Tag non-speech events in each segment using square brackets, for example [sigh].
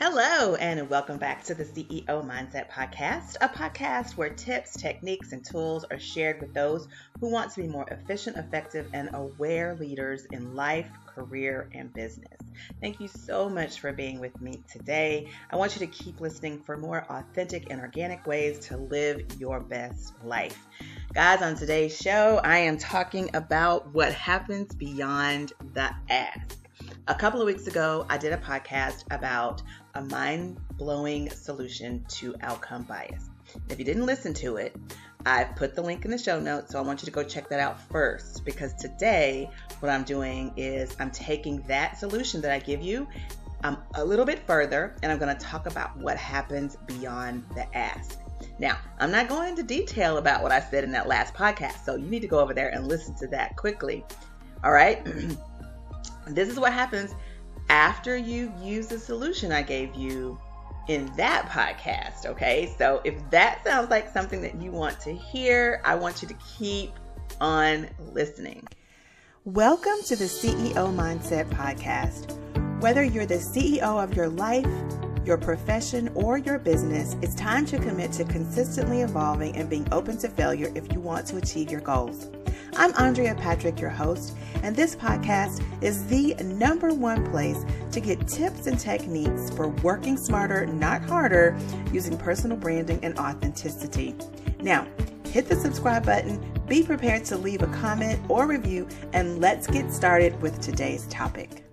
Hello, and welcome back to the CEO Mindset Podcast, a podcast where tips, techniques, and tools are shared with those who want to be more efficient, effective, and aware leaders in life, career, and business. Thank you so much for being with me today. I want you to keep listening for more authentic and organic ways to live your best life. Guys, on today's show, I am talking about what happens beyond the ask. A couple of weeks ago, I did a podcast about a mind blowing solution to outcome bias. If you didn't listen to it, I've put the link in the show notes, so I want you to go check that out first because today what I'm doing is I'm taking that solution that I give you um, a little bit further and I'm going to talk about what happens beyond the ask. Now, I'm not going into detail about what I said in that last podcast, so you need to go over there and listen to that quickly. All right? [clears throat] this is what happens after you use the solution I gave you in that podcast. Okay, so if that sounds like something that you want to hear, I want you to keep on listening. Welcome to the CEO Mindset Podcast. Whether you're the CEO of your life, your profession, or your business, it's time to commit to consistently evolving and being open to failure if you want to achieve your goals. I'm Andrea Patrick, your host, and this podcast is the number one place to get tips and techniques for working smarter, not harder, using personal branding and authenticity. Now, hit the subscribe button, be prepared to leave a comment or review, and let's get started with today's topic.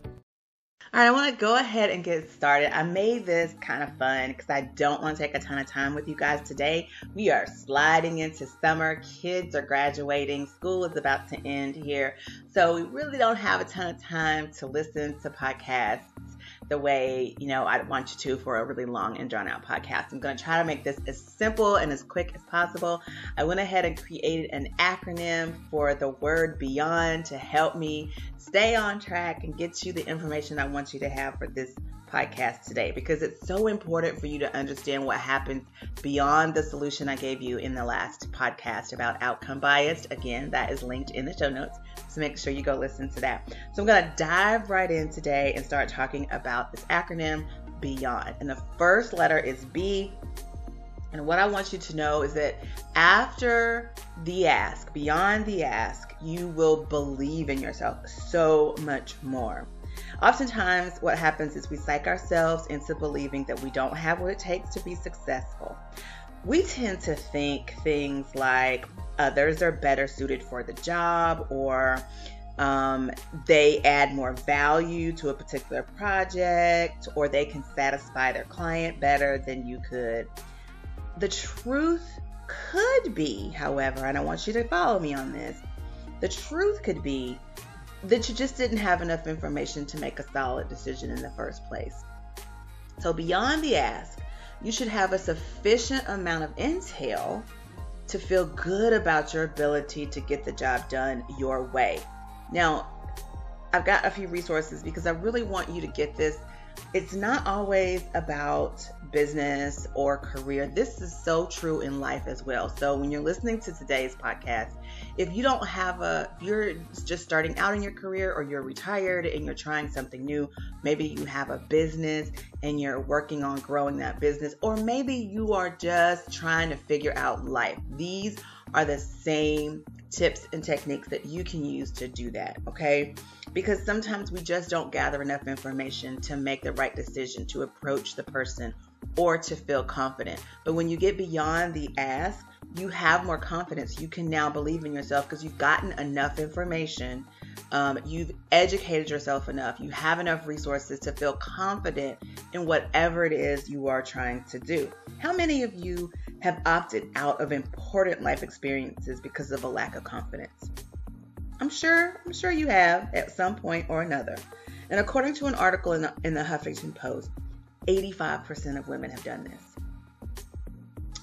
All right, I want to go ahead and get started. I made this kind of fun because I don't want to take a ton of time with you guys today. We are sliding into summer. Kids are graduating. School is about to end here. So we really don't have a ton of time to listen to podcasts the way you know I want you to for a really long and drawn out podcast. I'm going to try to make this as simple and as quick as possible. I went ahead and created an acronym for the word beyond to help me stay on track and get you the information I want you to have for this podcast today because it's so important for you to understand what happens beyond the solution I gave you in the last podcast about outcome bias. Again, that is linked in the show notes. So make sure you go listen to that. So I'm going to dive right in today and start talking about this acronym BEYOND. And the first letter is B. And what I want you to know is that after the ask, beyond the ask, you will believe in yourself so much more. Oftentimes, what happens is we psych ourselves into believing that we don't have what it takes to be successful. We tend to think things like others are better suited for the job or um, they add more value to a particular project or they can satisfy their client better than you could. The truth could be, however, and I want you to follow me on this, the truth could be that you just didn't have enough information to make a solid decision in the first place. So, beyond the ask, you should have a sufficient amount of intel to feel good about your ability to get the job done your way. Now, I've got a few resources because I really want you to get this. It's not always about business or career. This is so true in life as well. So when you're listening to today's podcast, if you don't have a, you're just starting out in your career or you're retired and you're trying something new, maybe you have a business and you're working on growing that business, or maybe you are just trying to figure out life. These are the same tips and techniques that you can use to do that, okay? Because sometimes we just don't gather enough information to make the right decision to approach the person or to feel confident. But when you get beyond the ask, you have more confidence. You can now believe in yourself because you've gotten enough information. Um, you've educated yourself enough. You have enough resources to feel confident in whatever it is you are trying to do. How many of you have opted out of important life experiences because of a lack of confidence? I'm sure, I'm sure you have at some point or another. And according to an article in the, in the Huffington Post, 85% of women have done this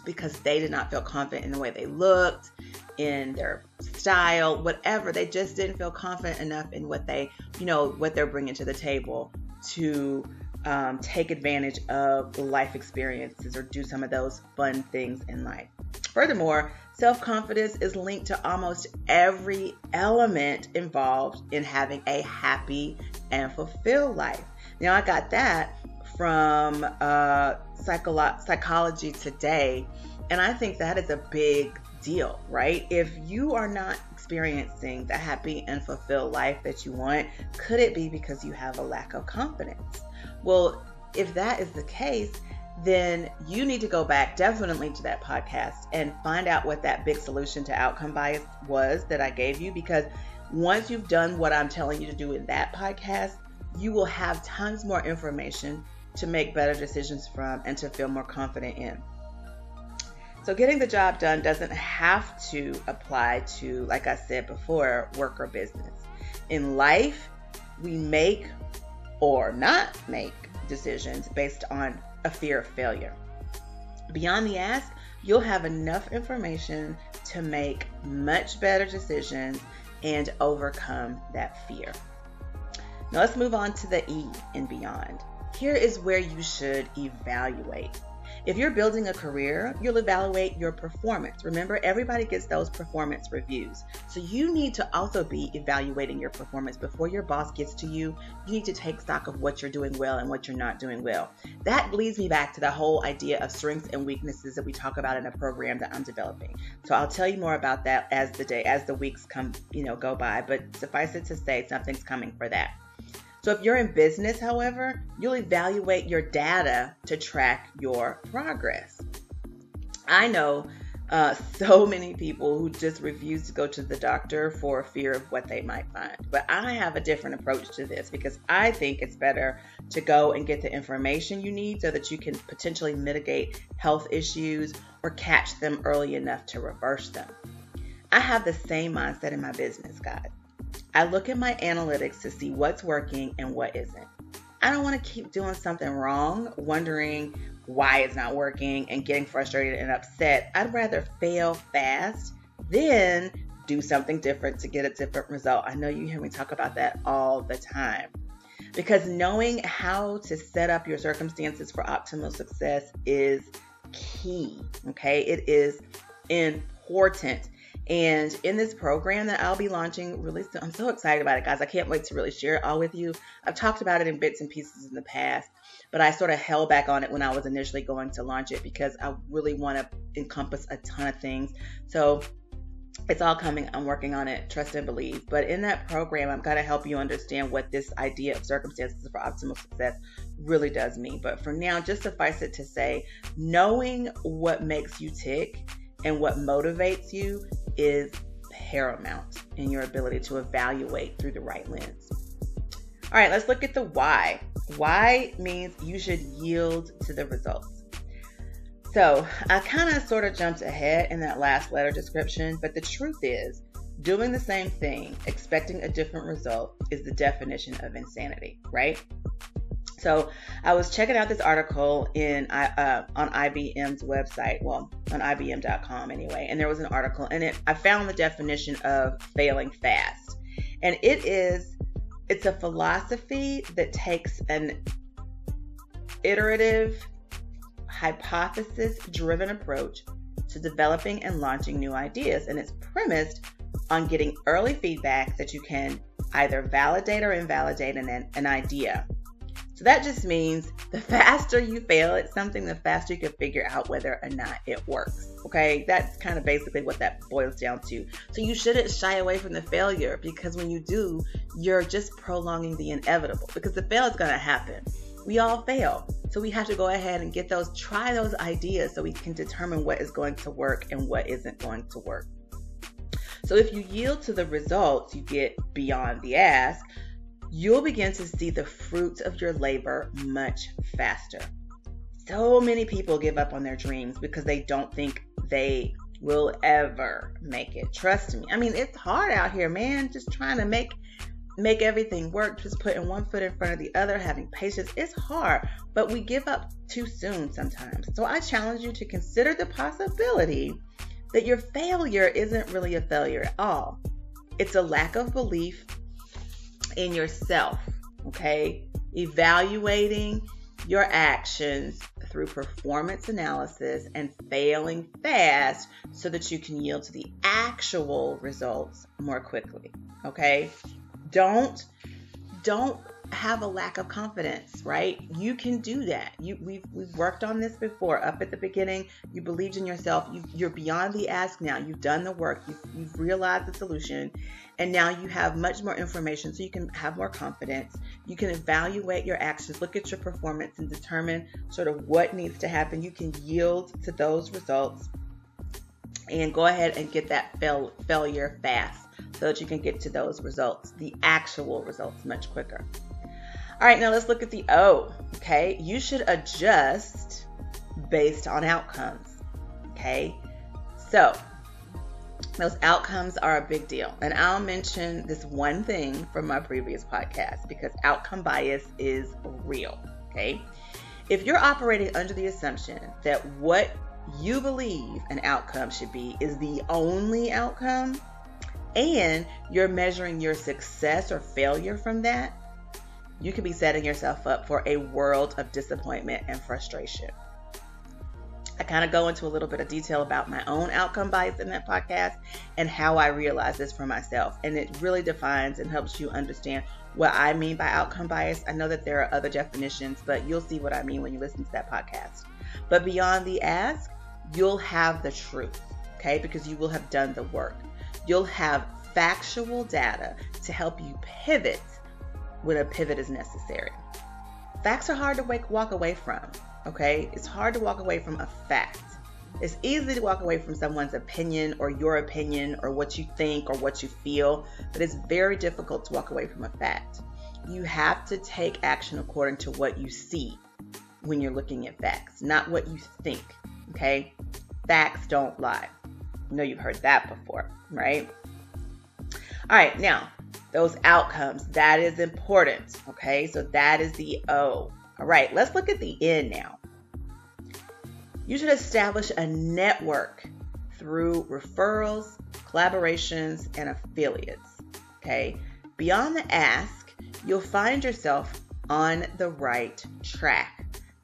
because they did not feel confident in the way they looked, in their style, whatever. They just didn't feel confident enough in what they, you know, what they're bringing to the table to um, take advantage of life experiences or do some of those fun things in life. Furthermore, self confidence is linked to almost every element involved in having a happy and fulfilled life. Now, I got that from uh, psycholo- psychology today, and I think that is a big deal, right? If you are not experiencing the happy and fulfilled life that you want, could it be because you have a lack of confidence? Well, if that is the case, then you need to go back definitely to that podcast and find out what that big solution to outcome bias was that I gave you. Because once you've done what I'm telling you to do in that podcast, you will have tons more information to make better decisions from and to feel more confident in. So, getting the job done doesn't have to apply to, like I said before, work or business. In life, we make or not make decisions based on a fear of failure. Beyond the ask, you'll have enough information to make much better decisions and overcome that fear. Now let's move on to the E and beyond. Here is where you should evaluate. If you're building a career, you'll evaluate your performance. Remember, everybody gets those performance reviews. So you need to also be evaluating your performance before your boss gets to you. You need to take stock of what you're doing well and what you're not doing well. That leads me back to the whole idea of strengths and weaknesses that we talk about in a program that I'm developing. So I'll tell you more about that as the day as the weeks come, you know, go by, but suffice it to say something's coming for that. So if you're in business, however, you'll evaluate your data to track your progress. I know uh, [laughs] so many people who just refuse to go to the doctor for fear of what they might find. But I have a different approach to this because I think it's better to go and get the information you need so that you can potentially mitigate health issues or catch them early enough to reverse them. I have the same mindset in my business, guys. I look at my analytics to see what's working and what isn't. I don't want to keep doing something wrong, wondering why it's not working and getting frustrated and upset. I'd rather fail fast than do something different to get a different result. I know you hear me talk about that all the time. Because knowing how to set up your circumstances for optimal success is key. Okay, it is important. And in this program that I'll be launching really soon, I'm so excited about it, guys. I can't wait to really share it all with you. I've talked about it in bits and pieces in the past, but I sort of held back on it when I was initially going to launch it because I really want to encompass a ton of things. So it's all coming. I'm working on it. Trust and believe. But in that program, I'm going to help you understand what this idea of circumstances for optimal success really does mean. But for now, just suffice it to say, knowing what makes you tick and what motivates you is paramount in your ability to evaluate through the right lens. All right, let's look at the why. Why means you should yield to the results. So I kind of sort of jumped ahead in that last letter description, but the truth is, doing the same thing, expecting a different result, is the definition of insanity, right? So I was checking out this article in uh, on IBM's website, well, on IBM.com anyway, and there was an article, and it I found the definition of failing fast, and it is it's a philosophy that takes an iterative, hypothesis-driven approach to developing and launching new ideas, and it's premised on getting early feedback that you can either validate or invalidate an, an idea so that just means the faster you fail at something, the faster you can figure out whether or not it works. Okay, that's kind of basically what that boils down to. So you shouldn't shy away from the failure because when you do, you're just prolonging the inevitable because the fail is going to happen. We all fail. So we have to go ahead and get those, try those ideas so we can determine what is going to work and what isn't going to work. So if you yield to the results you get beyond the ask, you'll begin to see the fruits of your labor much faster. So many people give up on their dreams because they don't think they will ever make it. Trust me. I mean, it's hard out here, man, just trying to make make everything work, just putting one foot in front of the other, having patience. It's hard, but we give up too soon sometimes. So I challenge you to consider the possibility that your failure isn't really a failure at all. It's a lack of belief in yourself, okay? Evaluating your actions through performance analysis and failing fast so that you can yield to the actual results more quickly, okay? Don't don't have a lack of confidence, right? You can do that. You we've we've worked on this before. Up at the beginning, you believed in yourself. You, are beyond the ask now. You've done the work. You've, you've realized the solution, and now you have much more information, so you can have more confidence. You can evaluate your actions, look at your performance, and determine sort of what needs to happen. You can yield to those results, and go ahead and get that fail, failure fast so that you can get to those results, the actual results, much quicker. All right, now let's look at the O. Okay, you should adjust based on outcomes. Okay, so those outcomes are a big deal. And I'll mention this one thing from my previous podcast because outcome bias is real. Okay, if you're operating under the assumption that what you believe an outcome should be is the only outcome, and you're measuring your success or failure from that, you could be setting yourself up for a world of disappointment and frustration. I kind of go into a little bit of detail about my own outcome bias in that podcast and how I realize this for myself. And it really defines and helps you understand what I mean by outcome bias. I know that there are other definitions, but you'll see what I mean when you listen to that podcast. But beyond the ask, you'll have the truth, okay? Because you will have done the work. You'll have factual data to help you pivot when a pivot is necessary. Facts are hard to wake, walk away from, okay? It's hard to walk away from a fact. It's easy to walk away from someone's opinion or your opinion or what you think or what you feel, but it's very difficult to walk away from a fact. You have to take action according to what you see when you're looking at facts, not what you think, okay? Facts don't lie. I know you've heard that before, right? All right, now those outcomes. That is important. Okay, so that is the O. All right, let's look at the N now. You should establish a network through referrals, collaborations, and affiliates. Okay, beyond the ask, you'll find yourself on the right track.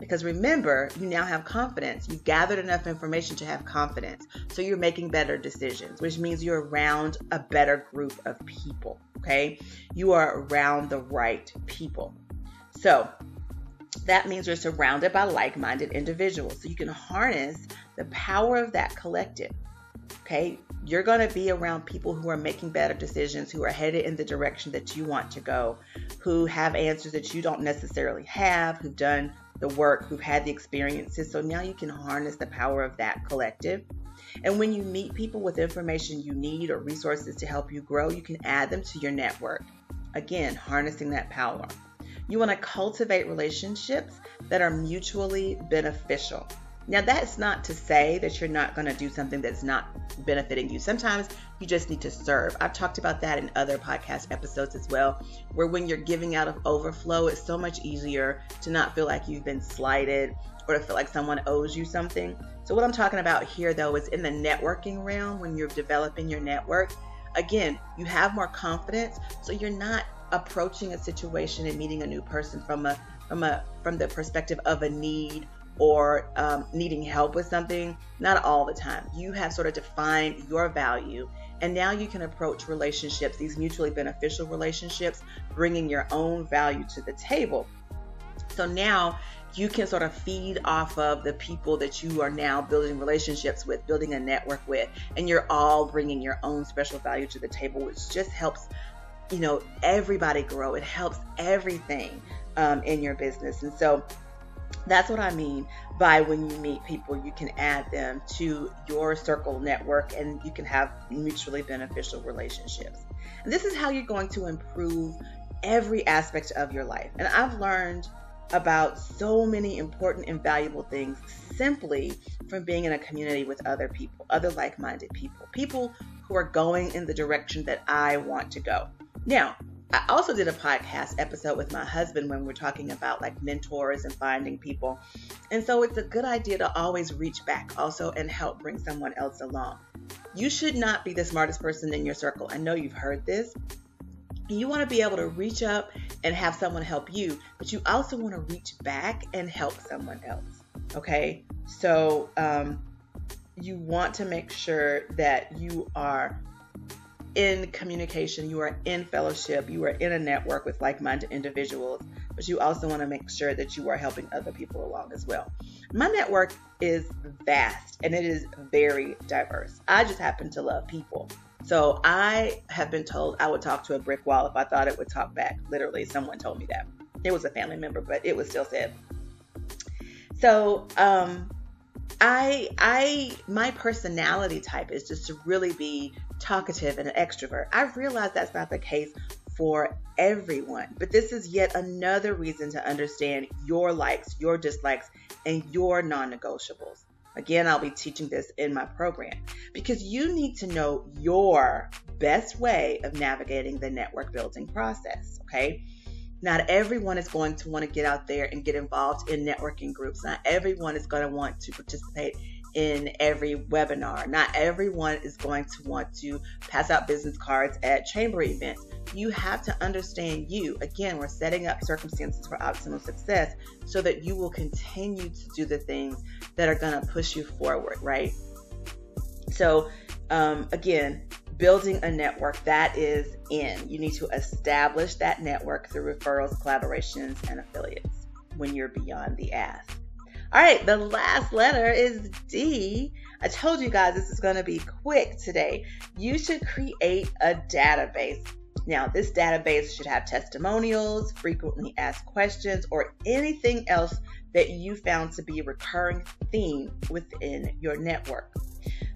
Because remember, you now have confidence. You've gathered enough information to have confidence. So you're making better decisions, which means you're around a better group of people. Okay. You are around the right people. So that means you're surrounded by like minded individuals. So you can harness the power of that collective. Okay. You're going to be around people who are making better decisions, who are headed in the direction that you want to go, who have answers that you don't necessarily have, who've done the work, who've had the experiences. So now you can harness the power of that collective. And when you meet people with information you need or resources to help you grow, you can add them to your network. Again, harnessing that power. You want to cultivate relationships that are mutually beneficial. Now, that's not to say that you're not going to do something that's not benefiting you. Sometimes you just need to serve. I've talked about that in other podcast episodes as well, where when you're giving out of overflow, it's so much easier to not feel like you've been slighted or to feel like someone owes you something. So, what I'm talking about here, though, is in the networking realm when you're developing your network. Again, you have more confidence, so you're not approaching a situation and meeting a new person from a from a from the perspective of a need or um, needing help with something, not all the time. You have sort of defined your value, and now you can approach relationships, these mutually beneficial relationships, bringing your own value to the table. So now you can sort of feed off of the people that you are now building relationships with, building a network with, and you're all bringing your own special value to the table, which just helps, you know, everybody grow. It helps everything um, in your business. And so that's what I mean by when you meet people, you can add them to your circle network and you can have mutually beneficial relationships. And this is how you're going to improve every aspect of your life. And I've learned about so many important and valuable things simply from being in a community with other people, other like minded people, people who are going in the direction that I want to go. Now, I also did a podcast episode with my husband when we are talking about like mentors and finding people. And so it's a good idea to always reach back also and help bring someone else along. You should not be the smartest person in your circle. I know you've heard this. You want to be able to reach up and have someone help you, but you also want to reach back and help someone else. Okay? So, um, you want to make sure that you are in communication, you are in fellowship, you are in a network with like minded individuals, but you also want to make sure that you are helping other people along as well. My network is vast and it is very diverse. I just happen to love people. So I have been told I would talk to a brick wall if I thought it would talk back. Literally, someone told me that. It was a family member, but it was still said. So, um, I I my personality type is just to really be talkative and an extrovert. I realize that's not the case for everyone, but this is yet another reason to understand your likes, your dislikes, and your non-negotiables. Again, I'll be teaching this in my program because you need to know your best way of navigating the network building process, okay? Not everyone is going to want to get out there and get involved in networking groups. Not everyone is going to want to participate in every webinar. Not everyone is going to want to pass out business cards at chamber events. You have to understand you. Again, we're setting up circumstances for optimal success so that you will continue to do the things that are going to push you forward, right? So, um, again, building a network that is in. You need to establish that network through referrals, collaborations, and affiliates when you're beyond the ask. All right, the last letter is D. I told you guys this is going to be quick today. You should create a database. Now, this database should have testimonials, frequently asked questions, or anything else that you found to be a recurring theme within your network.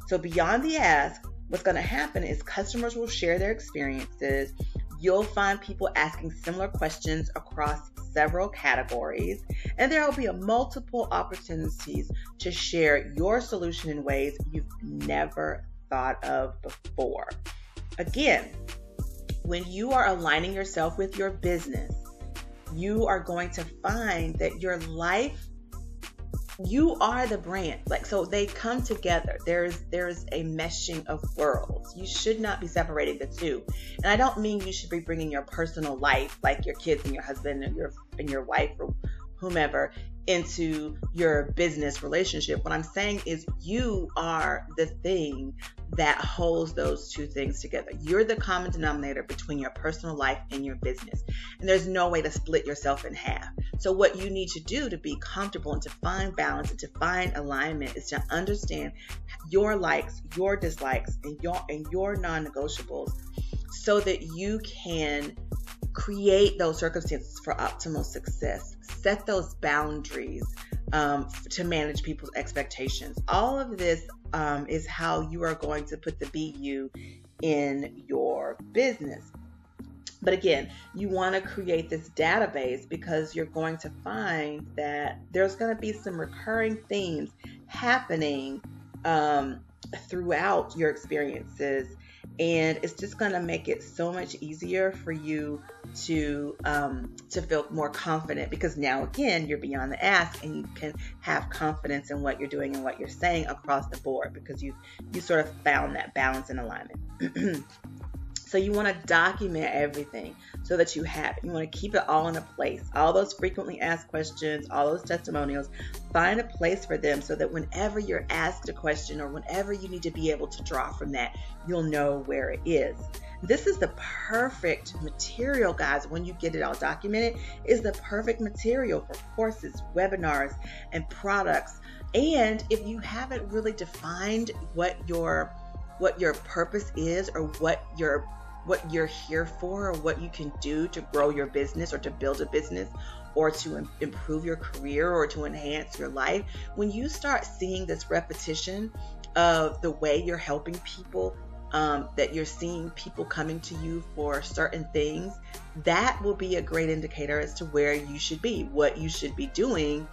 So, beyond the ask, what's going to happen is customers will share their experiences. You'll find people asking similar questions across several categories, and there will be multiple opportunities to share your solution in ways you've never thought of before. Again, when you are aligning yourself with your business, you are going to find that your life you are the brand. Like so they come together. There's there's a meshing of worlds. You should not be separating the two. And i don't mean you should be bringing your personal life like your kids and your husband and your and your wife or whomever into your business relationship. What I'm saying is you are the thing that holds those two things together. You're the common denominator between your personal life and your business. And there's no way to split yourself in half. So what you need to do to be comfortable and to find balance and to find alignment is to understand your likes, your dislikes, and your and your non-negotiables so that you can create those circumstances for optimal success, set those boundaries um, to manage people's expectations. All of this um, is how you are going to put the BU in your business. But again, you want to create this database because you're going to find that there's going to be some recurring themes happening um, throughout your experiences and it's just going to make it so much easier for you to um, to feel more confident because now again you're beyond the ask and you can have confidence in what you're doing and what you're saying across the board because you you sort of found that balance and alignment [clears throat] So you want to document everything so that you have it. You want to keep it all in a place. All those frequently asked questions, all those testimonials, find a place for them so that whenever you're asked a question or whenever you need to be able to draw from that, you'll know where it is. This is the perfect material, guys, when you get it all documented, is the perfect material for courses, webinars, and products. And if you haven't really defined what your what your purpose is or what your what you're here for or what you can do to grow your business or to build a business or to improve your career or to enhance your life, when you start seeing this repetition of the way you're helping people, um, that you're seeing people coming to you for certain things, that will be a great indicator as to where you should be, what you should be doing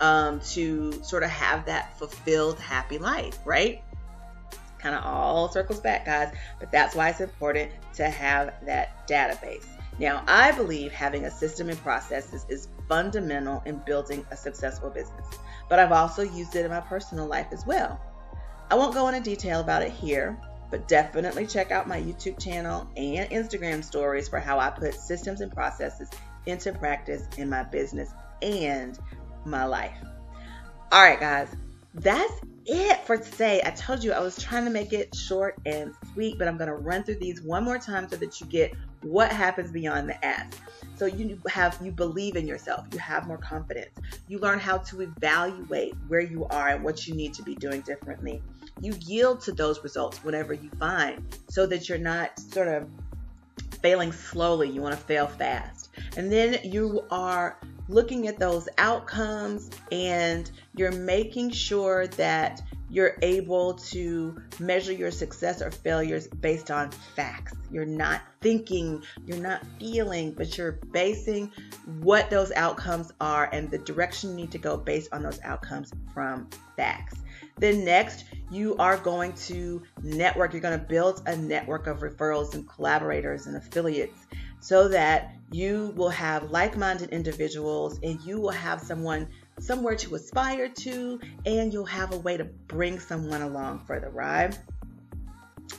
um, to sort of have that fulfilled, happy life, right? Kind of all circles back, guys, but that's why it's important to have that database. Now, I believe having a system and processes is fundamental in building a successful business, but I've also used it in my personal life as well. I won't go into detail about it here, but definitely check out my YouTube channel and Instagram stories for how I put systems and processes into practice in my business and my life. All right, guys, that's it for today. I told you I was trying to make it short and sweet, but I'm going to run through these one more time so that you get what happens beyond the ask. So you have you believe in yourself, you have more confidence. You learn how to evaluate where you are and what you need to be doing differently. You yield to those results whenever you find so that you're not sort of failing slowly. You want to fail fast. And then you are looking at those outcomes and you're making sure that you're able to measure your success or failures based on facts. You're not thinking, you're not feeling, but you're basing what those outcomes are and the direction you need to go based on those outcomes from facts. Then, next, you are going to network. You're going to build a network of referrals and collaborators and affiliates so that you will have like minded individuals and you will have someone somewhere to aspire to, and you'll have a way to bring someone along for the ride.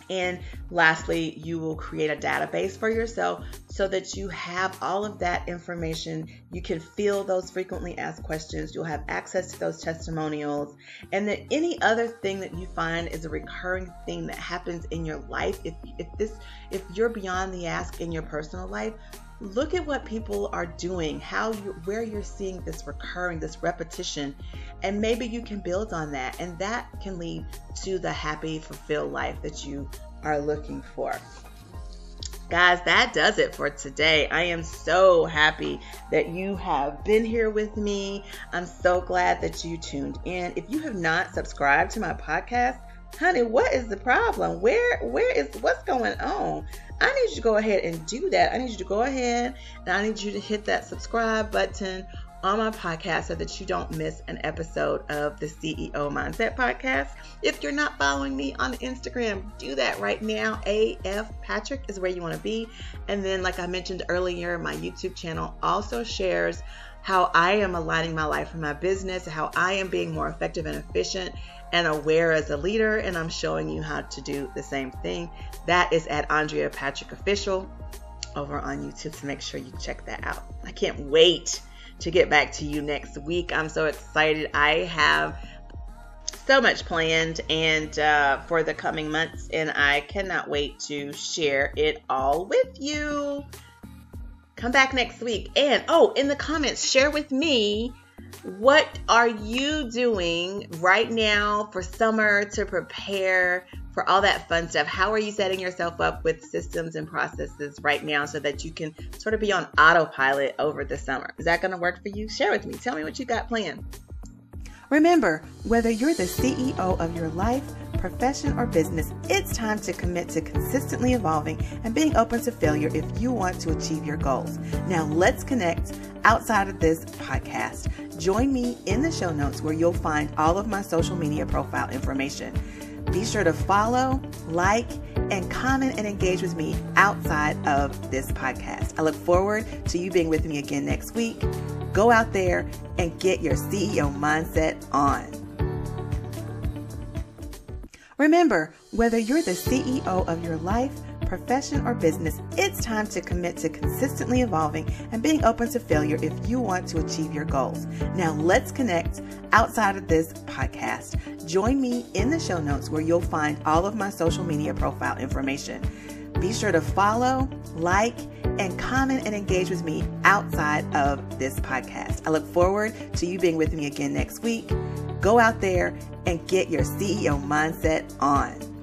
And lastly, you will create a database for yourself so that you have all of that information. You can fill those frequently asked questions. You'll have access to those testimonials. And then any other thing that you find is a recurring thing that happens in your life. If, if this if you're beyond the ask in your personal life, look at what people are doing, how you where you're seeing this recurring, this repetition, and maybe you can build on that and that can lead to the happy, fulfilled life that you are looking for. Guys, that does it for today. I am so happy that you have been here with me. I'm so glad that you tuned in. If you have not subscribed to my podcast, honey, what is the problem? Where where is what's going on? I need you to go ahead and do that. I need you to go ahead and I need you to hit that subscribe button on my podcast so that you don't miss an episode of the CEO Mindset Podcast. If you're not following me on Instagram, do that right now. AF Patrick is where you want to be. And then, like I mentioned earlier, my YouTube channel also shares how I am aligning my life and my business, how I am being more effective and efficient and aware as a leader. And I'm showing you how to do the same thing. That is at Andrea Patrick Official over on YouTube. So make sure you check that out. I can't wait to get back to you next week. I'm so excited. I have so much planned and uh, for the coming months, and I cannot wait to share it all with you. Come back next week. And oh, in the comments, share with me what are you doing right now for summer to prepare for all that fun stuff? How are you setting yourself up with systems and processes right now so that you can sort of be on autopilot over the summer? Is that going to work for you? Share with me. Tell me what you got planned. Remember, whether you're the CEO of your life, profession, or business, it's time to commit to consistently evolving and being open to failure if you want to achieve your goals. Now, let's connect outside of this podcast. Join me in the show notes where you'll find all of my social media profile information. Be sure to follow, like, and comment and engage with me outside of this podcast. I look forward to you being with me again next week. Go out there and get your CEO mindset on. Remember, whether you're the CEO of your life, profession, or business, it's time to commit to consistently evolving and being open to failure if you want to achieve your goals. Now, let's connect outside of this podcast. Join me in the show notes where you'll find all of my social media profile information. Be sure to follow, like, and comment and engage with me outside of this podcast. I look forward to you being with me again next week. Go out there and get your CEO mindset on.